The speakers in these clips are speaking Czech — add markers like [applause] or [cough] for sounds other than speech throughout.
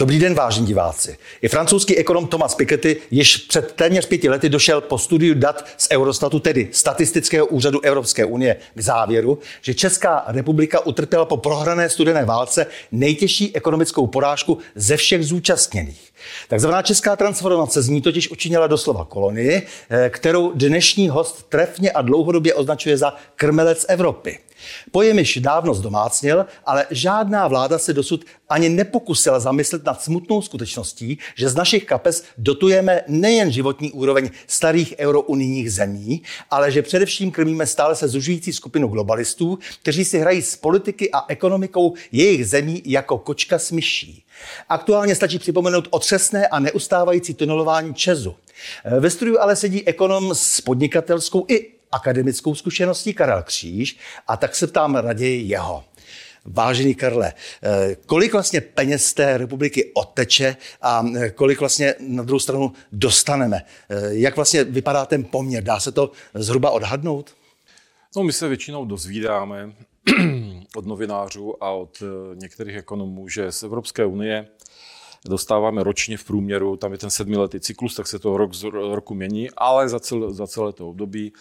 Dobrý den, vážení diváci. I francouzský ekonom Thomas Piketty již před téměř pěti lety došel po studiu dat z Eurostatu, tedy Statistického úřadu Evropské unie, k závěru, že Česká republika utrpěla po prohrané studené válce nejtěžší ekonomickou porážku ze všech zúčastněných. Takzvaná česká transformace z ní totiž učinila doslova kolonii, eh, kterou dnešní host trefně a dlouhodobě označuje za krmelec Evropy. Pojem již dávno zdomácněl, ale žádná vláda se dosud ani nepokusila zamyslet nad smutnou skutečností, že z našich kapes dotujeme nejen životní úroveň starých eurounijních zemí, ale že především krmíme stále se zužující skupinu globalistů, kteří si hrají s politiky a ekonomikou jejich zemí jako kočka s myší. Aktuálně stačí připomenout otřesné a neustávající tunelování Česu. Ve studiu ale sedí ekonom s podnikatelskou i akademickou zkušeností Karel Kříž a tak se ptám raději jeho. Vážený Karle, eh, kolik vlastně peněz té republiky odteče a eh, kolik vlastně na druhou stranu dostaneme? Eh, jak vlastně vypadá ten poměr? Dá se to zhruba odhadnout? No, my se většinou dozvídáme [clears throat] od novinářů a od některých ekonomů, že z Evropské unie dostáváme ročně v průměru, tam je ten sedmiletý cyklus, tak se to rok z roku mění, ale za celé, za celé to období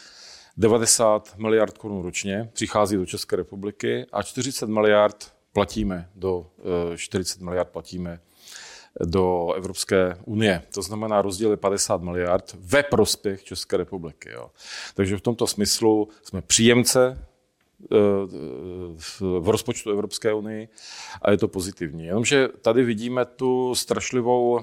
90 miliard korun ročně přichází do České republiky a 40 miliard platíme do 40 eh, miliard platíme do Evropské unie. To znamená, rozdíl je 50 miliard ve prospěch České republiky. Jo. Takže v tomto smyslu jsme příjemce eh, v rozpočtu Evropské unie a je to pozitivní. Jenomže tady vidíme tu strašlivou uh,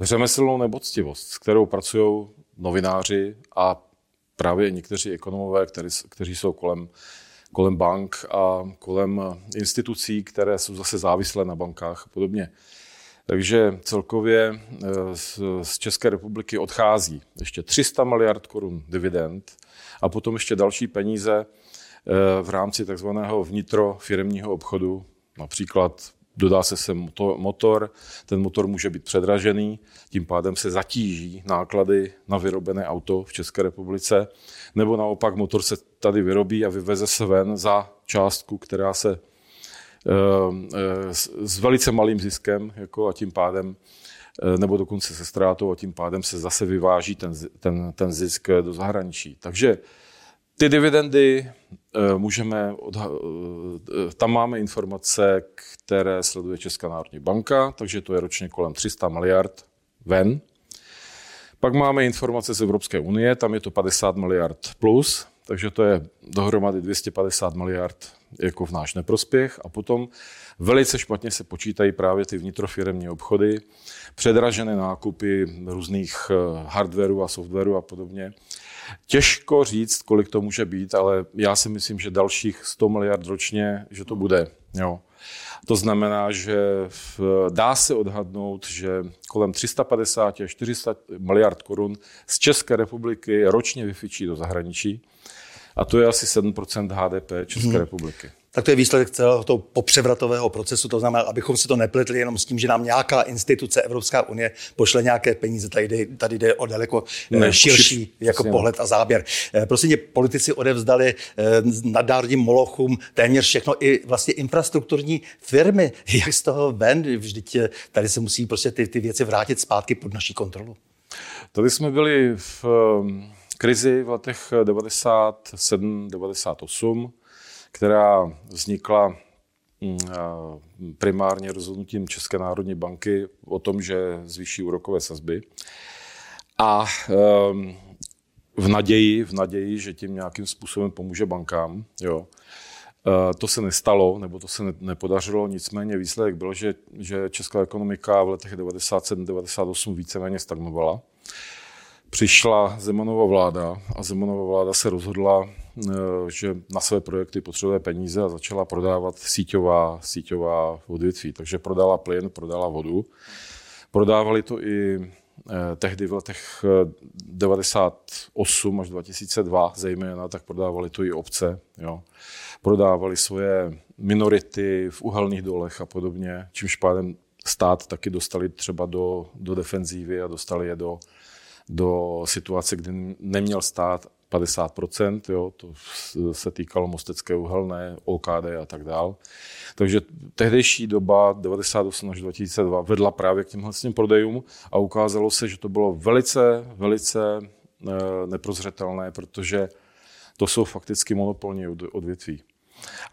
řemeslnou neboctivost, s kterou pracují novináři a právě někteří ekonomové, kteří, kteří jsou kolem, kolem bank a kolem institucí, které jsou zase závislé na bankách a podobně. Takže celkově eh, z České republiky odchází ještě 300 miliard korun dividend a potom ještě další peníze eh, v rámci takzvaného vnitrofiremního obchodu, například dodá se sem motor, ten motor může být předražený, tím pádem se zatíží náklady na vyrobené auto v České republice, nebo naopak motor se tady vyrobí a vyveze se ven za částku, která se eh, eh, s velice malým ziskem jako a tím pádem eh, nebo dokonce se ztrátou a tím pádem se zase vyváží ten, ten, ten zisk do zahraničí. Takže ty dividendy můžeme, eh, tam máme informace, které sleduje Česká národní banka, takže to je ročně kolem 300 miliard ven. Pak máme informace z Evropské unie, tam je to 50 miliard plus, takže to je dohromady 250 miliard jako v náš neprospěch. A potom velice špatně se počítají právě ty vnitrofiremní obchody, předražené nákupy různých eh, hardwareu a softwaru a podobně. Těžko říct, kolik to může být, ale já si myslím, že dalších 100 miliard ročně, že to bude. Jo. To znamená, že dá se odhadnout, že kolem 350 až 400 miliard korun z České republiky ročně vyfičí do zahraničí. A to je asi 7 HDP České hmm. republiky tak to je výsledek celého toho popřevratového procesu. To znamená, abychom si to nepletli jenom s tím, že nám nějaká instituce Evropská unie pošle nějaké peníze. Tady jde, tady jde o daleko eh, ne, širší jako pohled a záběr. Prostě politici odevzdali eh, nadnárodním molochům téměř všechno, i vlastně infrastrukturní firmy. [laughs] Jak z toho ven? Vždyť tady se musí prostě ty, ty věci vrátit zpátky pod naší kontrolu. Tady jsme byli v krizi v letech 97, 98 která vznikla mm, primárně rozhodnutím České národní banky o tom, že zvýší úrokové sazby. A ehm, v naději, v naději, že tím nějakým způsobem pomůže bankám. Jo. E, to se nestalo, nebo to se nepodařilo, nicméně výsledek byl, že, že česká ekonomika v letech 97-98 víceméně stagnovala. Přišla Zemanova vláda a Zemanova vláda se rozhodla Eh, že na své projekty potřebuje peníze a začala prodávat síťová, síťová odvětví. Takže prodala plyn, prodala vodu. Prodávali to i eh, tehdy v letech 98 eh, až 2002 zejména, tak prodávali to i obce. Jo. Prodávali svoje minority v uhelných dolech a podobně, čímž pádem stát taky dostali třeba do, do defenzívy a dostali je do, do situace, kdy neměl stát 50%, jo, to se týkalo Mostecké uhelné, OKD a tak dál. Takže tehdejší doba 98 až 2002 vedla právě k těmhle prodejům a ukázalo se, že to bylo velice, velice eh, neprozřetelné, protože to jsou fakticky monopolní odvětví.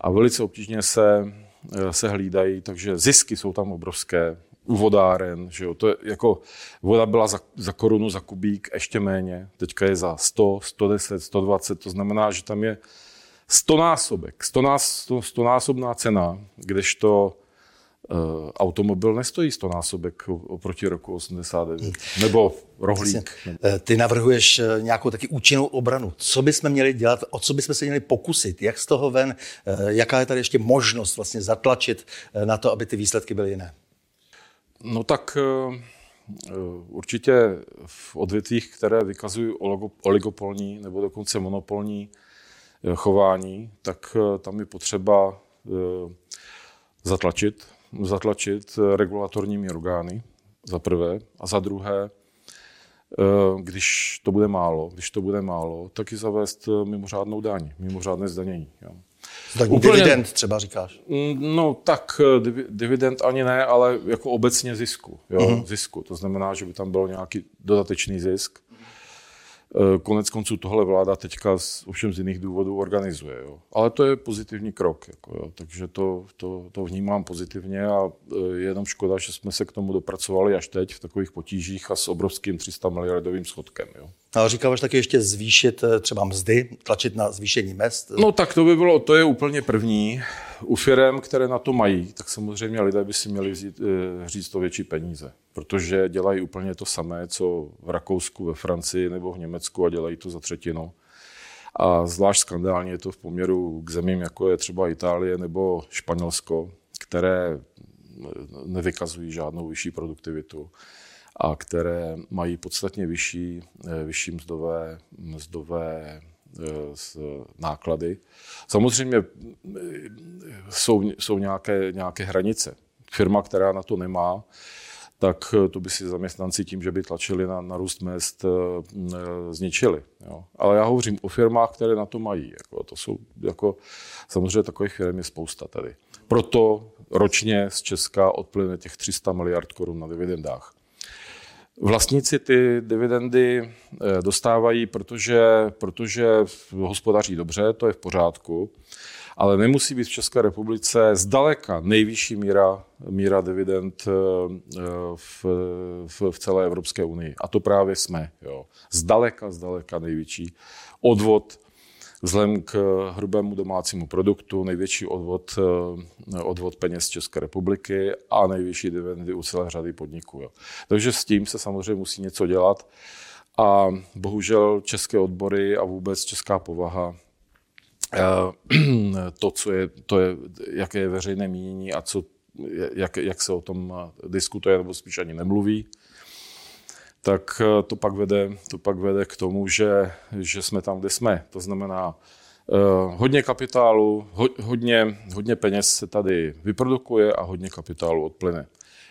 A velice obtížně se, eh, se hlídají, takže zisky jsou tam obrovské u vodáren, že jo, to je jako, voda byla za, za korunu, za kubík, ještě méně, teďka je za 100, 110, 120, to znamená, že tam je 100 násobek, 100, nás, 100, 100 násobná cena, kdežto uh, automobil nestojí 100 násobek oproti roku 89, hmm. nebo rohlík. Eh, ty navrhuješ eh, nějakou taky účinnou obranu. Co bychom měli dělat, o co bychom se měli pokusit, jak z toho ven, jaká je tady ještě možnost vlastně zatlačit na to, aby ty výsledky byly jiné? No tak eh, eh, určitě v odvětvích, které vykazují oligopolní nebo dokonce monopolní eh, chování, tak tam je potřeba zatlačit, zatlačit regulatorními orgány, za prvé, a za druhé, když to bude málo, když to bude málo, tak i zavést mimořádnou daň, mimořádné zdanění. Jo. Tak Úplně, dividend třeba říkáš? Mm, no tak eh, dividend ani ne, ale jako obecně zisku. Jo? Mm-hmm. Zisku. To znamená, že by tam byl nějaký dodatečný zisk. Eh, konec konců tohle vláda teďka z, ovšem z jiných důvodů organizuje. Jo. Ale to je pozitivní krok. Jako, jo. Takže to, to, to vnímám pozitivně a eh, je jenom škoda, že jsme se k tomu dopracovali až teď v takových potížích a s obrovským 300 miliardovým schodkem. Jo. A říkáš taky ještě zvýšit eh, třeba mzdy, tlačit na zvýšení mest? No tak to by bylo, to je úplně první. U firm, které na to mají, tak samozřejmě lidé by si měli vzít, eh, říct to větší peníze, protože dělají úplně to samé, co v Rakousku, ve Francii nebo v Německu a dělají to za třetinu. A zvlášť skandálně je to v poměru k zemím, jako je třeba Itálie nebo Španělsko, které nevykazují žádnou vyšší produktivitu a které mají podstatně vyšší, eh, vyšší mzdové, mzdové eh, náklady. Samozřejmě eh, jsou, jsou nějaké, nějaké hranice. Firma, která na to nemá, tak to by si zaměstnanci tím, že by tlačili na, na růst mest, zničili. Jo. Ale já hovořím o firmách, které na to mají. Jako, to jsou jako, samozřejmě takových firm je spousta tady. Proto ročně z Česka odplyne těch 300 miliard korun na dividendách. Vlastníci ty dividendy eh, dostávají, protože, protože hospodaří dobře, to je v pořádku, ale nemusí být v České republice zdaleka nejvyšší míra, míra dividend eh, v, v, v celé Evropské unii. A to právě jsme. Jo. Zdaleka, zdaleka největší odvod vzhledem k hrubému domácímu produktu, největší odvod, eh, odvod peněz České republiky a nejvyšší dividendy u celé řady podniků. Jo. Takže s tím se samozřejmě musí něco dělat a bohužel české odbory a vůbec česká povaha eh, to, co je, to je, jaké je veřejné mínění a co, jak, jak se o tom diskutuje, nebo spíš ani nemluví, tak eh, to pak vede, to pak vede k tomu, že, že jsme tam, kde jsme. To znamená, Uh, hodně kapitálu, ho, hodně, hodně peněz se tady vyprodukuje a hodně kapitálu odplyne.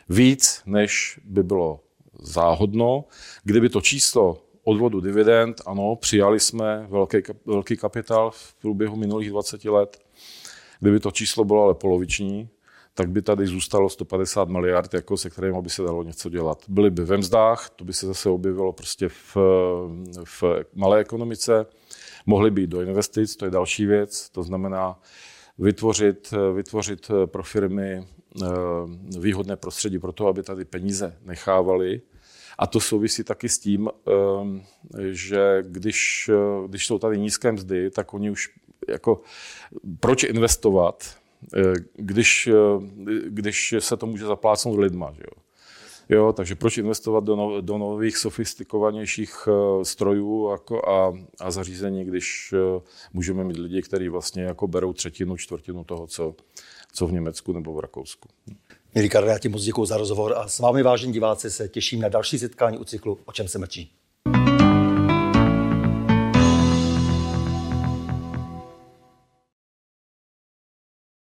Víc, než by bylo záhodno. Kdyby to číslo odvodu dividend, ano, přijali jsme velký, velký kapitál v průběhu minulých 20 let. Kdyby to číslo bylo ale poloviční, tak by tady zůstalo 150 miliard, jako se kterými by se dalo něco dělat. Byly by ve mzdách, to by se zase objevilo prostě v, v malé ekonomice, mohly být do investic, to je další věc, to znamená vytvořit, vytvořit pro firmy eh, výhodné prostředí pro to, aby tady peníze nechávali. A to souvisí taky s tím, eh, že když, když jsou tady nízké mzdy, tak oni už jako proč investovat, Eh, když, eh, když se to může zaplácnout lidma. Že jo? Jo, takže proč investovat do, no, do nových, sofistikovanějších uh, strojů jako a, a zařízení, když můžeme mít lidi, kteří vlastně jako berou třetinu, čtvrtinu toho, co, co v Německu nebo v Rakousku. Milí Karel, já ti moc děkuji za rozhovor a s vámi, vážení diváci, se těším na další setkání u cyklu O čem se mlčí.